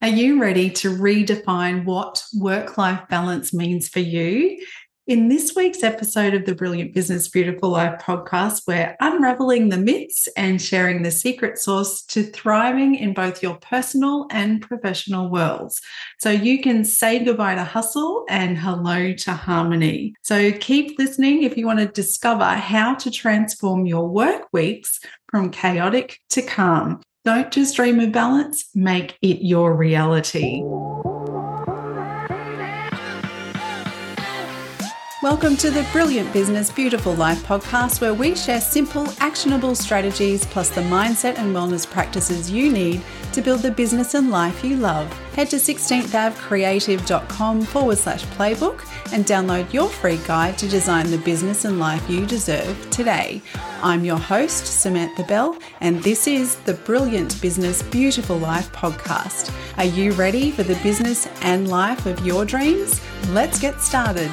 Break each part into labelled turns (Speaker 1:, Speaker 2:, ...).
Speaker 1: Are you ready to redefine what work life balance means for you? In this week's episode of the Brilliant Business Beautiful Life podcast, we're unraveling the myths and sharing the secret sauce to thriving in both your personal and professional worlds. So you can say goodbye to hustle and hello to harmony. So keep listening if you want to discover how to transform your work weeks from chaotic to calm. Don't just dream of balance, make it your reality. Welcome to the Brilliant Business Beautiful Life podcast, where we share simple, actionable strategies plus the mindset and wellness practices you need to build the business and life you love. Head to 16thAvCreative.com forward slash playbook and download your free guide to design the business and life you deserve today. I'm your host, Samantha Bell, and this is the Brilliant Business Beautiful Life podcast. Are you ready for the business and life of your dreams? Let's get started.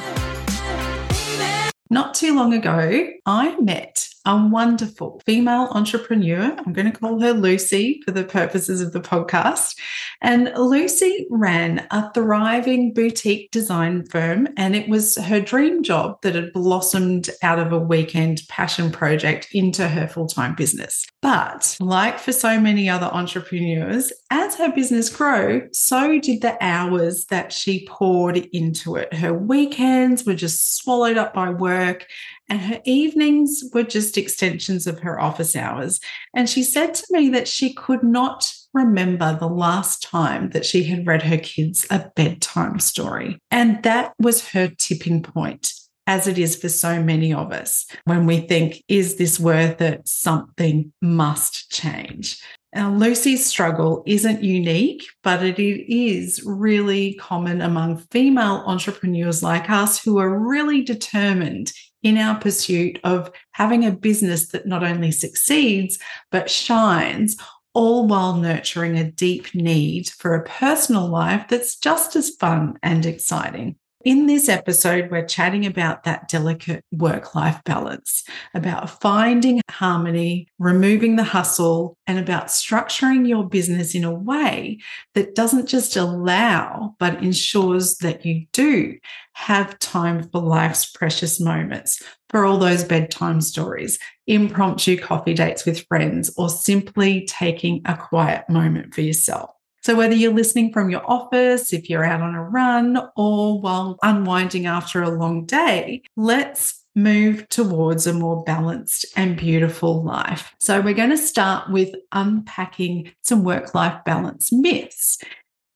Speaker 1: Not too long ago, I met a wonderful female entrepreneur. I'm going to call her Lucy for the purposes of the podcast. And Lucy ran a thriving boutique design firm, and it was her dream job that had blossomed out of a weekend passion project into her full time business. But like for so many other entrepreneurs, as her business grew, so did the hours that she poured into it. Her weekends were just swallowed up by work and her evenings were just extensions of her office hours. And she said to me that she could not remember the last time that she had read her kids a bedtime story. And that was her tipping point. As it is for so many of us, when we think, is this worth it? Something must change. Now, Lucy's struggle isn't unique, but it is really common among female entrepreneurs like us who are really determined in our pursuit of having a business that not only succeeds, but shines, all while nurturing a deep need for a personal life that's just as fun and exciting. In this episode, we're chatting about that delicate work life balance, about finding harmony, removing the hustle, and about structuring your business in a way that doesn't just allow, but ensures that you do have time for life's precious moments, for all those bedtime stories, impromptu coffee dates with friends, or simply taking a quiet moment for yourself. So, whether you're listening from your office, if you're out on a run, or while unwinding after a long day, let's move towards a more balanced and beautiful life. So, we're going to start with unpacking some work life balance myths.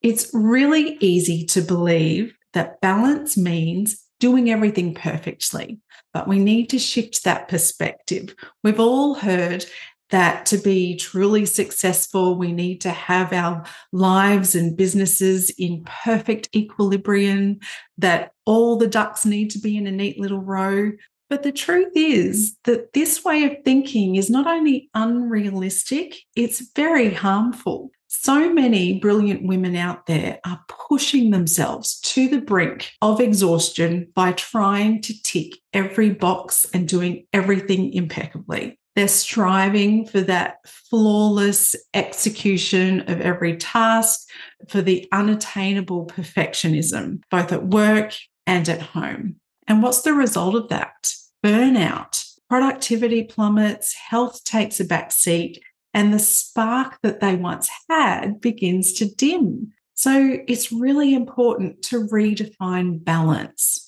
Speaker 1: It's really easy to believe that balance means doing everything perfectly, but we need to shift that perspective. We've all heard that to be truly successful, we need to have our lives and businesses in perfect equilibrium, that all the ducks need to be in a neat little row. But the truth is that this way of thinking is not only unrealistic, it's very harmful. So many brilliant women out there are pushing themselves to the brink of exhaustion by trying to tick every box and doing everything impeccably. They're striving for that flawless execution of every task, for the unattainable perfectionism, both at work and at home. And what's the result of that? Burnout, productivity plummets, health takes a back seat, and the spark that they once had begins to dim. So it's really important to redefine balance.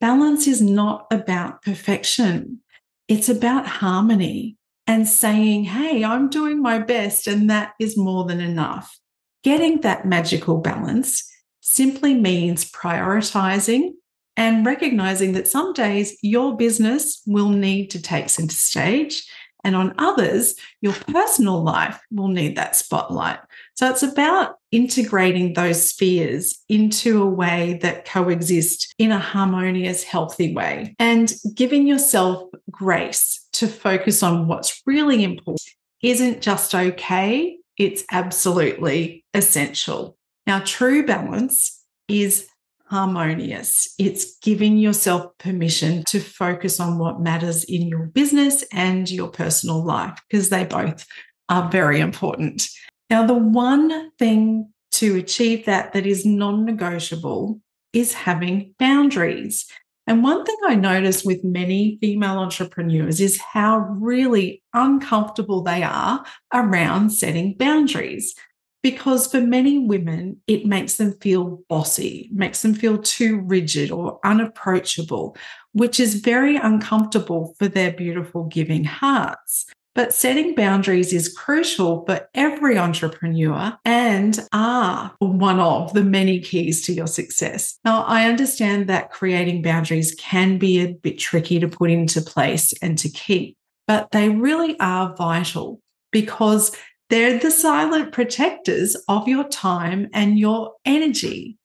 Speaker 1: Balance is not about perfection. It's about harmony and saying, hey, I'm doing my best, and that is more than enough. Getting that magical balance simply means prioritizing and recognizing that some days your business will need to take center stage and on others, your personal life will need that spotlight. So it's about integrating those spheres into a way that coexist in a harmonious, healthy way and giving yourself grace to focus on what's really important isn't just okay, it's absolutely essential. Now, true balance is harmonious. It's giving yourself permission to focus on what matters in your business and your personal life because they both are very important. Now, the one thing to achieve that that is non negotiable is having boundaries. And one thing I notice with many female entrepreneurs is how really uncomfortable they are around setting boundaries. Because for many women, it makes them feel bossy, makes them feel too rigid or unapproachable, which is very uncomfortable for their beautiful giving hearts. But setting boundaries is crucial for every entrepreneur and are one of the many keys to your success. Now, I understand that creating boundaries can be a bit tricky to put into place and to keep, but they really are vital because they're the silent protectors of your time and your energy.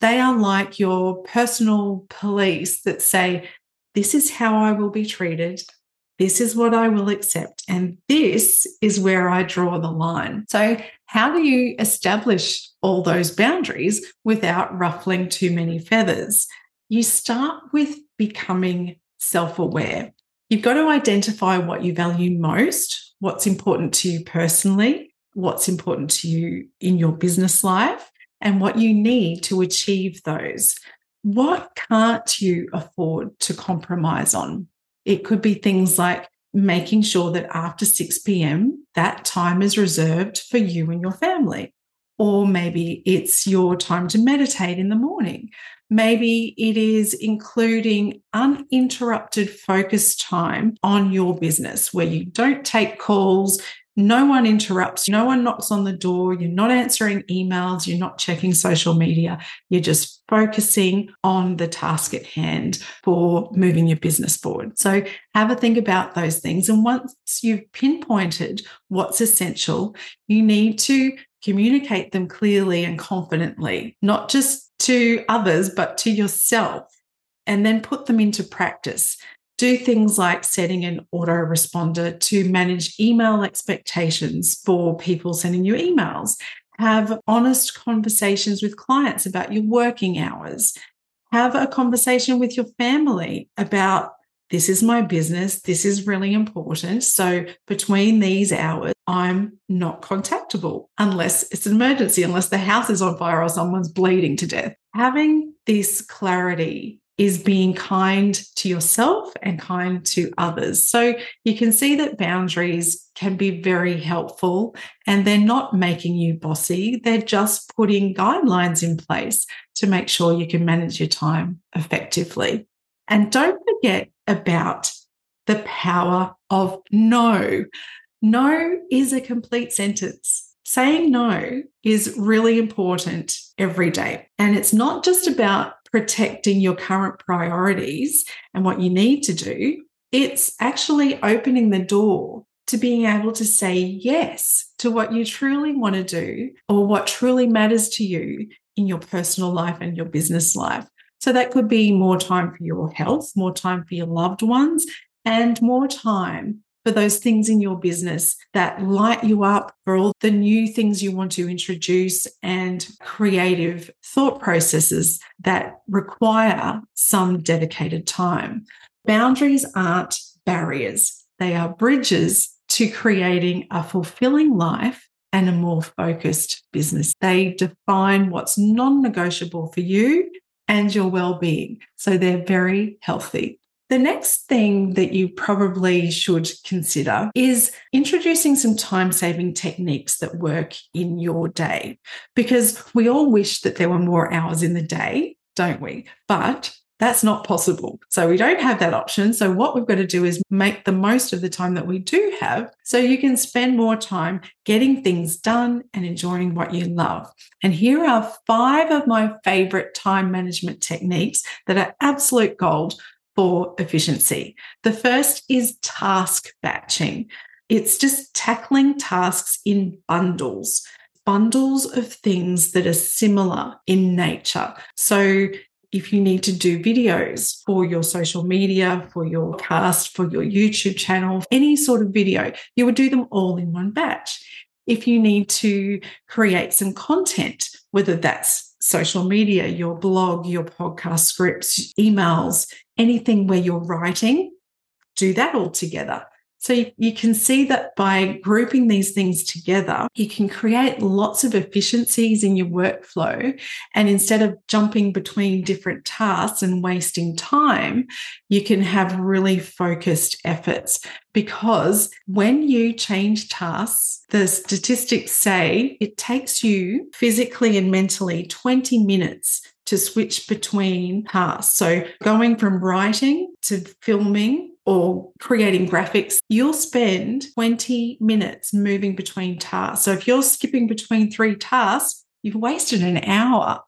Speaker 1: They are like your personal police that say, This is how I will be treated. This is what I will accept. And this is where I draw the line. So, how do you establish all those boundaries without ruffling too many feathers? You start with becoming self aware. You've got to identify what you value most, what's important to you personally, what's important to you in your business life, and what you need to achieve those. What can't you afford to compromise on? It could be things like making sure that after 6 p.m., that time is reserved for you and your family. Or maybe it's your time to meditate in the morning. Maybe it is including uninterrupted focus time on your business where you don't take calls, no one interrupts, no one knocks on the door, you're not answering emails, you're not checking social media, you're just focusing on the task at hand for moving your business forward. So have a think about those things. And once you've pinpointed what's essential, you need to communicate them clearly and confidently, not just to others, but to yourself, and then put them into practice do things like setting an autoresponder to manage email expectations for people sending you emails. Have honest conversations with clients about your working hours. Have a conversation with your family about this is my business. This is really important. So between these hours, I'm not contactable unless it's an emergency, unless the house is on fire or someone's bleeding to death. Having this clarity is being kind to yourself and kind to others. So you can see that boundaries can be very helpful and they're not making you bossy. They're just putting guidelines in place to make sure you can manage your time effectively. And don't forget about the power of no. No is a complete sentence. Saying no is really important every day. And it's not just about protecting your current priorities and what you need to do, it's actually opening the door to being able to say yes to what you truly want to do or what truly matters to you in your personal life and your business life. So that could be more time for your health, more time for your loved ones, and more time for those things in your business that light you up for all the new things you want to introduce and creative thought processes that require some dedicated time. Boundaries aren't barriers, they are bridges to creating a fulfilling life and a more focused business. They define what's non negotiable for you and your well being. So they're very healthy. The next thing that you probably should consider is introducing some time saving techniques that work in your day. Because we all wish that there were more hours in the day, don't we? But that's not possible. So we don't have that option. So what we've got to do is make the most of the time that we do have so you can spend more time getting things done and enjoying what you love. And here are five of my favorite time management techniques that are absolute gold for efficiency. The first is task batching. It's just tackling tasks in bundles, bundles of things that are similar in nature. So if you need to do videos for your social media, for your cast, for your YouTube channel, any sort of video, you would do them all in one batch. If you need to create some content, whether that's social media, your blog, your podcast scripts, emails, anything where you're writing, do that all together. So you can see that by grouping these things together, you can create lots of efficiencies in your workflow. And instead of jumping between different tasks and wasting time, you can have really focused efforts. Because when you change tasks, the statistics say it takes you physically and mentally 20 minutes to switch between tasks. So going from writing to filming or creating graphics, you'll spend 20 minutes moving between tasks. So if you're skipping between three tasks, you've wasted an hour.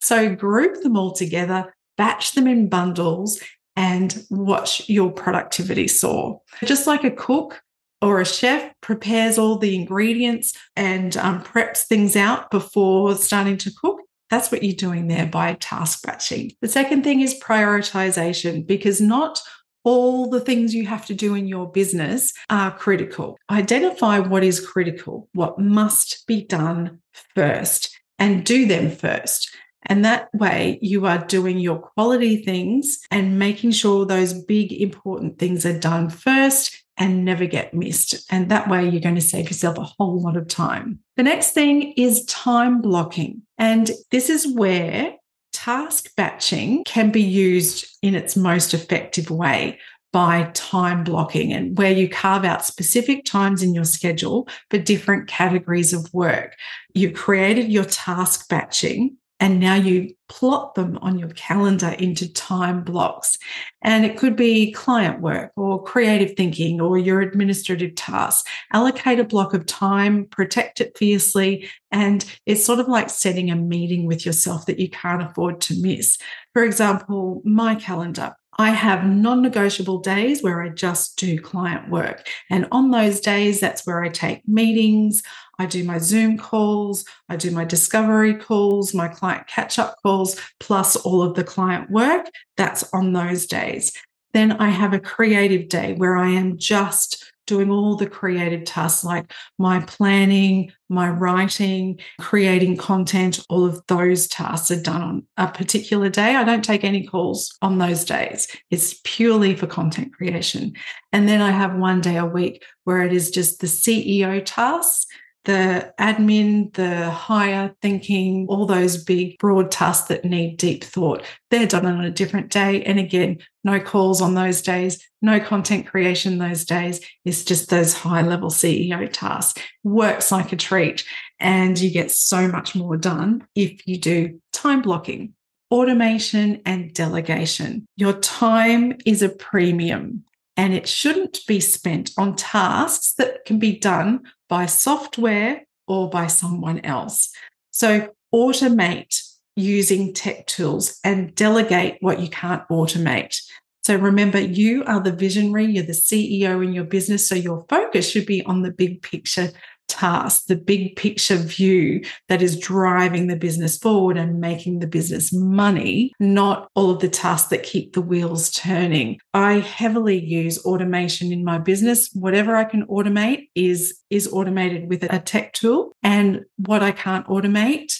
Speaker 1: So group them all together, batch them in bundles, and watch your productivity soar. Just like a cook or a chef prepares all the ingredients and um, preps things out before starting to cook, that's what you're doing there by task batching. The second thing is prioritization because not all the things you have to do in your business are critical. Identify what is critical, what must be done first, and do them first. And that way, you are doing your quality things and making sure those big, important things are done first and never get missed. And that way, you're going to save yourself a whole lot of time. The next thing is time blocking. And this is where task batching can be used in its most effective way by time blocking and where you carve out specific times in your schedule for different categories of work. You've created your task batching and now you plot them on your calendar into time blocks. And it could be client work or creative thinking or your administrative tasks. Allocate a block of time, protect it fiercely. And it's sort of like setting a meeting with yourself that you can't afford to miss. For example, my calendar. I have non negotiable days where I just do client work. And on those days, that's where I take meetings, I do my Zoom calls, I do my discovery calls, my client catch up calls, plus all of the client work. That's on those days. Then I have a creative day where I am just doing all the creative tasks like my planning, my writing, creating content, all of those tasks are done on a particular day. I don't take any calls on those days. It's purely for content creation. And then I have one day a week where it is just the CEO tasks the admin, the higher thinking, all those big, broad tasks that need deep thought, they're done on a different day. And again, no calls on those days, no content creation those days. It's just those high level CEO tasks. Works like a treat. And you get so much more done if you do time blocking, automation, and delegation. Your time is a premium and it shouldn't be spent on tasks that can be done by software or by someone else. So automate using tech tools and delegate what you can't automate. So remember, you are the visionary, you're the CEO in your business. So your focus should be on the big picture task, the big picture view that is driving the business forward and making the business money, not all of the tasks that keep the wheels turning. I heavily use automation in my business. Whatever I can automate is is automated with a tech tool and what I can't automate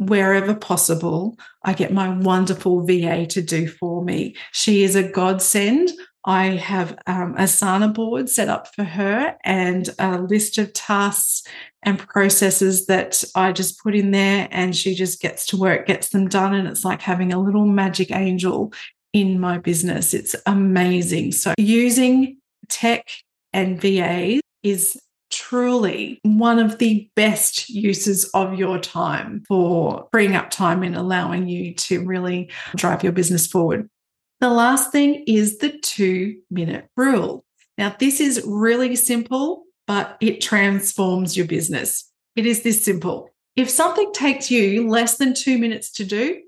Speaker 1: wherever possible, I get my wonderful VA to do for me. She is a godsend. I have um, a Asana board set up for her and a list of tasks and processes that I just put in there, and she just gets to work, gets them done. And it's like having a little magic angel in my business. It's amazing. So, using tech and VA is truly one of the best uses of your time for freeing up time and allowing you to really drive your business forward. The last thing is the two minute rule. Now, this is really simple, but it transforms your business. It is this simple. If something takes you less than two minutes to do,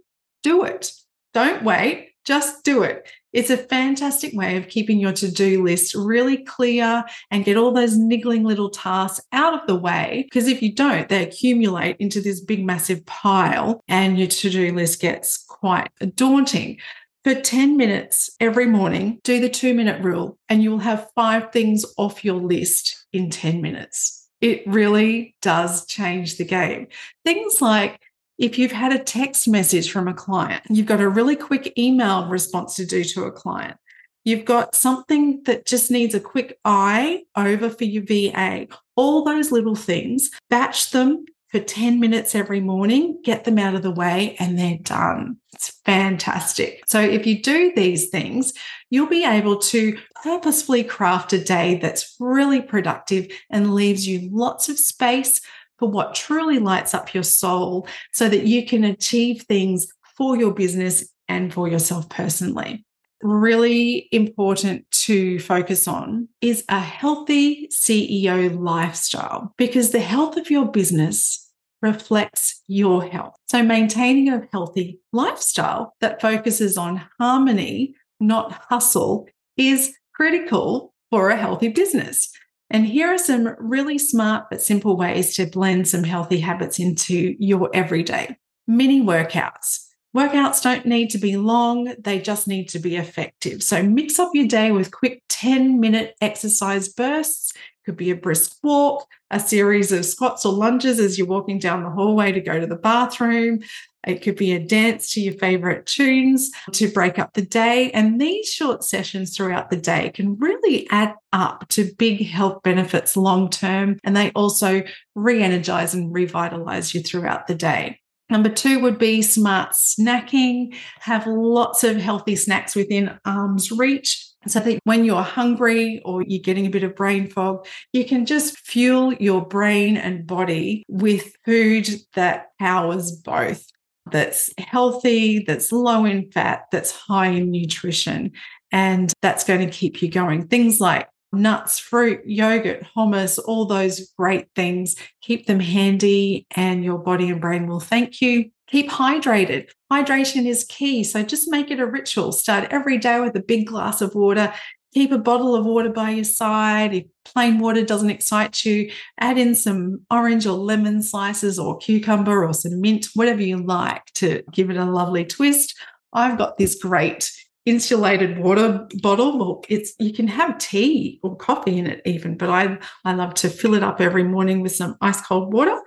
Speaker 1: do it. Don't wait, just do it. It's a fantastic way of keeping your to do list really clear and get all those niggling little tasks out of the way. Because if you don't, they accumulate into this big, massive pile and your to do list gets quite daunting. For 10 minutes every morning, do the two minute rule, and you'll have five things off your list in 10 minutes. It really does change the game. Things like if you've had a text message from a client, you've got a really quick email response to do to a client, You've got something that just needs a quick eye over for your VA. All those little things, batch them for 10 minutes every morning, get them out of the way, and they're done. It's fantastic. So, if you do these things, you'll be able to purposefully craft a day that's really productive and leaves you lots of space for what truly lights up your soul so that you can achieve things for your business and for yourself personally really important to focus on is a healthy CEO lifestyle because the health of your business reflects your health. So, maintaining a healthy lifestyle that focuses on harmony, not hustle, is critical for a healthy business. And here are some really smart but simple ways to blend some healthy habits into your everyday mini workouts Workouts don't need to be long, they just need to be effective. So mix up your day with quick 10 minute exercise bursts. Could be a brisk walk, a series of squats or lunges as you're walking down the hallway to go to the bathroom. It could be a dance to your favorite tunes to break up the day. And these short sessions throughout the day can really add up to big health benefits long term. And they also re energize and revitalize you throughout the day. Number two would be smart snacking. Have lots of healthy snacks within arm's reach. So that when you're hungry or you're getting a bit of brain fog, you can just fuel your brain and body with food that powers both. That's healthy, that's low in fat, that's high in nutrition, and that's going to keep you going. Things like nuts, fruit, yogurt, hummus, all those great things. Keep them handy, and your body and brain will thank you. Keep hydrated. Hydration is key. So just make it a ritual. Start every day with a big glass of water. Keep a bottle of water by your side. If plain water doesn't excite you, add in some orange or lemon slices or cucumber or some mint, whatever you like to give it a lovely twist. I've got this great insulated water bottle. It's you can have tea or coffee in it even, but I I love to fill it up every morning with some ice cold water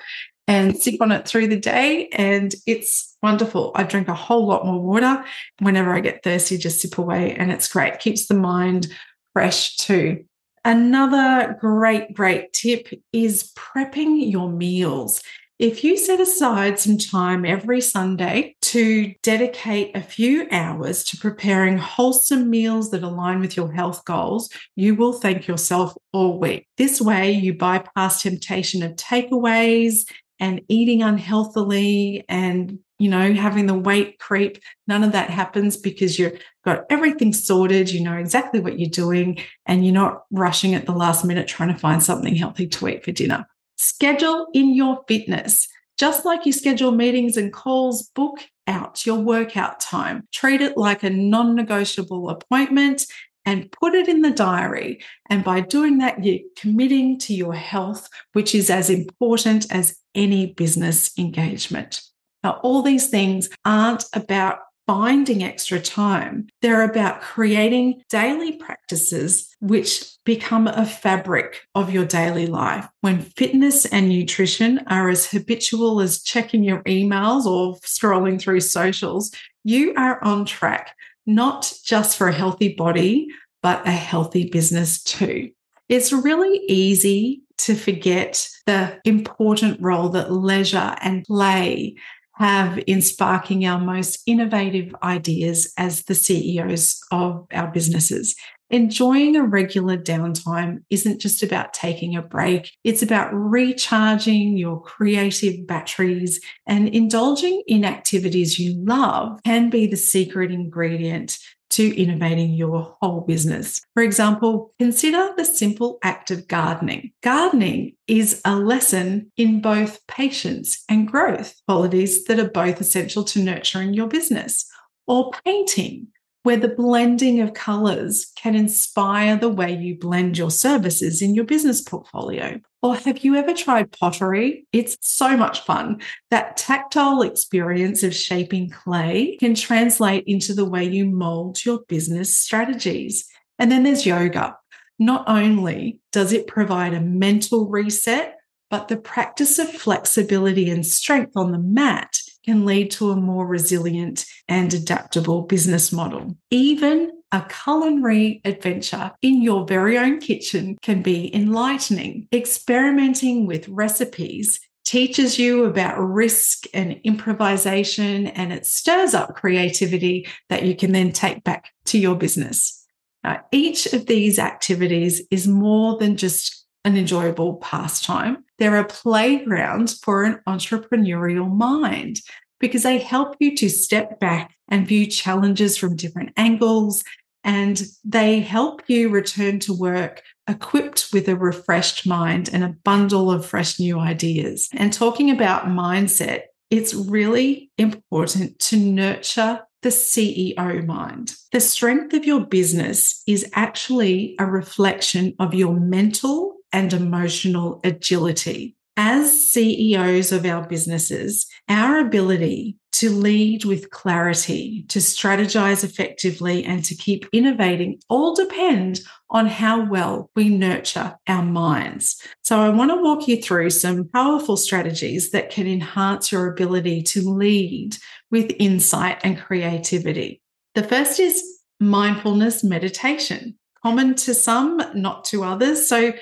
Speaker 1: and sip on it through the day. And it's wonderful. I drink a whole lot more water. Whenever I get thirsty, just sip away. And it's great. Keeps the mind fresh too. Another great, great tip is prepping your meals. If you set aside some time every Sunday to dedicate a few hours to preparing wholesome meals that align with your health goals, you will thank yourself all week. This way, you bypass temptation of takeaways and eating unhealthily and you know having the weight creep none of that happens because you've got everything sorted you know exactly what you're doing and you're not rushing at the last minute trying to find something healthy to eat for dinner Schedule in your fitness. Just like you schedule meetings and calls, book out your workout time. Treat it like a non negotiable appointment and put it in the diary. And by doing that, you're committing to your health, which is as important as any business engagement. Now, all these things aren't about finding extra time. They're about creating daily practices which become a fabric of your daily life. When fitness and nutrition are as habitual as checking your emails or scrolling through socials, you are on track, not just for a healthy body, but a healthy business too. It's really easy to forget the important role that leisure and play have in sparking our most innovative ideas as the CEOs of our businesses. Enjoying a regular downtime isn't just about taking a break, it's about recharging your creative batteries and indulging in activities you love can be the secret ingredient to innovating your whole business. For example, consider the simple act of gardening. Gardening is a lesson in both patience and growth, qualities that are both essential to nurturing your business. Or painting, where the blending of colors can inspire the way you blend your services in your business portfolio. Or have you ever tried pottery? It's so much fun. That tactile experience of shaping clay can translate into the way you mold your business strategies. And then there's yoga. Not only does it provide a mental reset, but the practice of flexibility and strength on the mat can lead to a more resilient and adaptable business model. Even a culinary adventure in your very own kitchen can be enlightening. Experimenting with recipes teaches you about risk and improvisation, and it stirs up creativity that you can then take back to your business. Now, each of these activities is more than just an enjoyable pastime. They're a playground for an entrepreneurial mind because they help you to step back and view challenges from different angles. And they help you return to work equipped with a refreshed mind and a bundle of fresh new ideas. And talking about mindset, it's really important to nurture the CEO mind. The strength of your business is actually a reflection of your mental and emotional agility. As CEOs of our businesses, our ability to lead with clarity, to strategize effectively, and to keep innovating all depend on how well we nurture our minds. So, I want to walk you through some powerful strategies that can enhance your ability to lead with insight and creativity. The first is mindfulness meditation, common to some, not to others. So,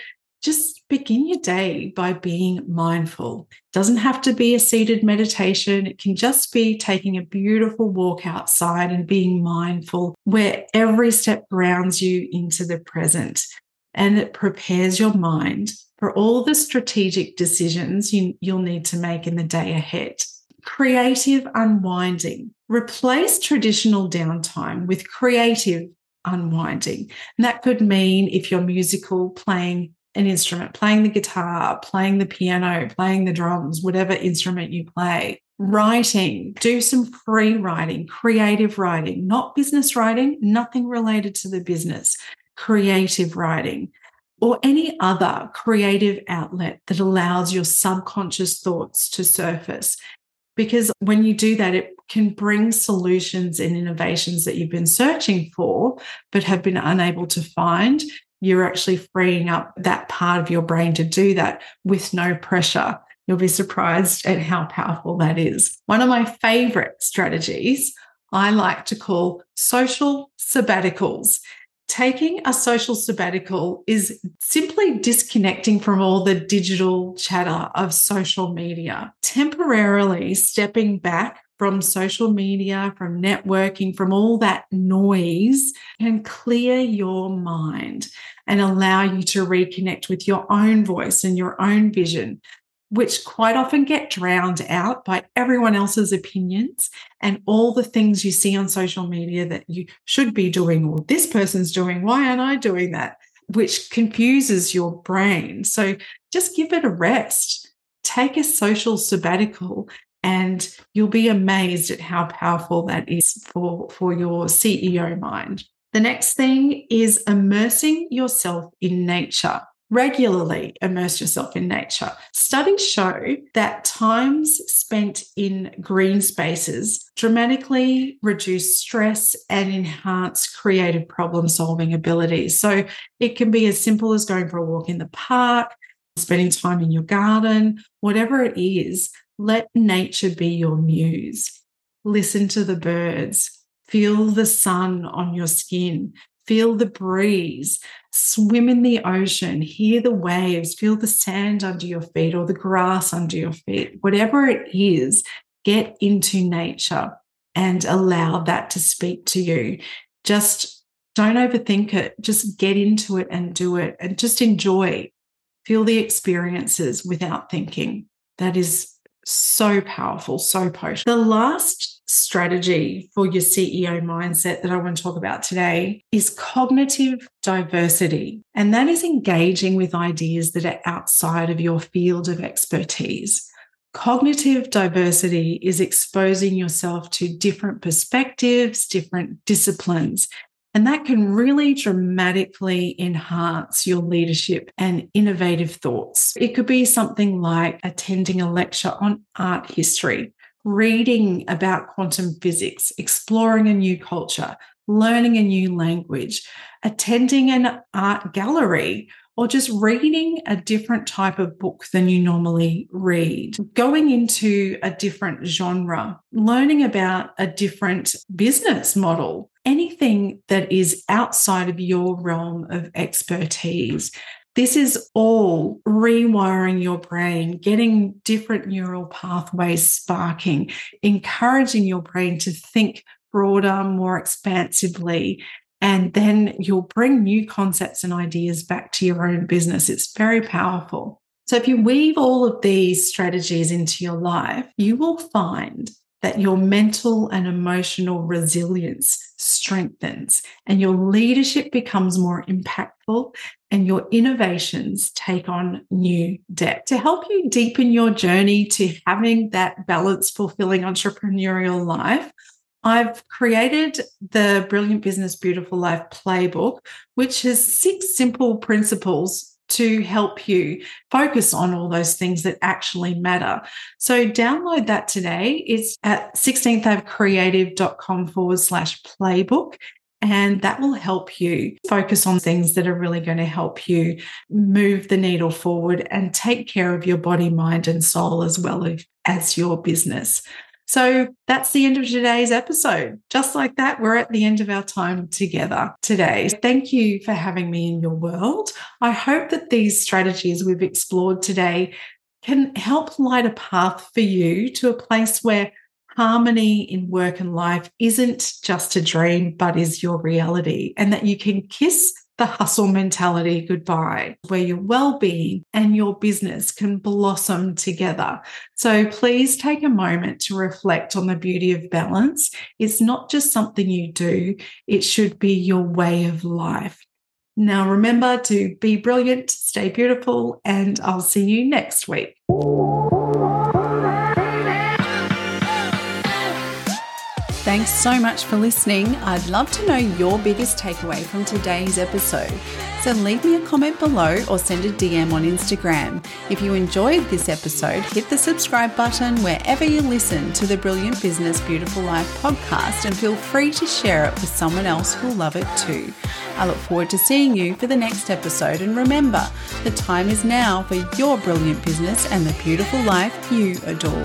Speaker 1: just begin your day by being mindful. It doesn't have to be a seated meditation. It can just be taking a beautiful walk outside and being mindful, where every step grounds you into the present and it prepares your mind for all the strategic decisions you, you'll need to make in the day ahead. Creative unwinding. Replace traditional downtime with creative unwinding. And that could mean if you're musical, playing an instrument, playing the guitar, playing the piano, playing the drums, whatever instrument you play, writing, do some free writing, creative writing, not business writing, nothing related to the business, creative writing, or any other creative outlet that allows your subconscious thoughts to surface. Because when you do that, it can bring solutions and innovations that you've been searching for, but have been unable to find you're actually freeing up that part of your brain to do that with no pressure. You'll be surprised at how powerful that is. One of my favorite strategies I like to call social sabbaticals. Taking a social sabbatical is simply disconnecting from all the digital chatter of social media, temporarily stepping back from social media, from networking, from all that noise, can clear your mind and allow you to reconnect with your own voice and your own vision, which quite often get drowned out by everyone else's opinions and all the things you see on social media that you should be doing, or this person's doing. Why aren't I doing that? Which confuses your brain. So just give it a rest. Take a social sabbatical and you'll be amazed at how powerful that is for, for your CEO mind. The next thing is immersing yourself in nature. Regularly immerse yourself in nature. Studies show that times spent in green spaces dramatically reduce stress and enhance creative problem solving abilities. So it can be as simple as going for a walk in the park, spending time in your garden, whatever it is, let nature be your muse. Listen to the birds, feel the sun on your skin, feel the breeze, swim in the ocean, hear the waves, feel the sand under your feet or the grass under your feet. Whatever it is, get into nature and allow that to speak to you. Just don't overthink it. Just get into it and do it and just enjoy. Feel the experiences without thinking. That is so powerful, so potent. The last strategy for your CEO mindset that I want to talk about today is cognitive diversity. And that is engaging with ideas that are outside of your field of expertise. Cognitive diversity is exposing yourself to different perspectives, different disciplines, and that can really dramatically enhance your leadership and innovative thoughts. It could be something like attending a lecture on art history, reading about quantum physics, exploring a new culture, learning a new language, attending an art gallery, or just reading a different type of book than you normally read, going into a different genre, learning about a different business model anything that is outside of your realm of expertise. This is all rewiring your brain, getting different neural pathways sparking, encouraging your brain to think broader, more expansively. And then you'll bring new concepts and ideas back to your own business. It's very powerful. So, if you weave all of these strategies into your life, you will find that your mental and emotional resilience strengthens and your leadership becomes more impactful and your innovations take on new depth. To help you deepen your journey to having that balanced, fulfilling entrepreneurial life, I've created the Brilliant Business Beautiful Life playbook, which has six simple principles to help you focus on all those things that actually matter. So download that today. It's at 16thavecreative.com forward slash playbook. And that will help you focus on things that are really going to help you move the needle forward and take care of your body, mind, and soul as well as your business. So that's the end of today's episode. Just like that, we're at the end of our time together today. Thank you for having me in your world. I hope that these strategies we've explored today can help light a path for you to a place where harmony in work and life isn't just a dream, but is your reality, and that you can kiss the hustle mentality goodbye, where your well being and your business can blossom together. So please take a moment to reflect on the beauty of balance. It's not just something you do, it should be your way of life. Now, remember to be brilliant, stay beautiful, and I'll see you next week. Thanks so much for listening. I'd love to know your biggest takeaway from today's episode. So leave me a comment below or send a DM on Instagram. If you enjoyed this episode, hit the subscribe button wherever you listen to the Brilliant Business Beautiful Life podcast and feel free to share it with someone else who'll love it too. I look forward to seeing you for the next episode. And remember, the time is now for your brilliant business and the beautiful life you adore.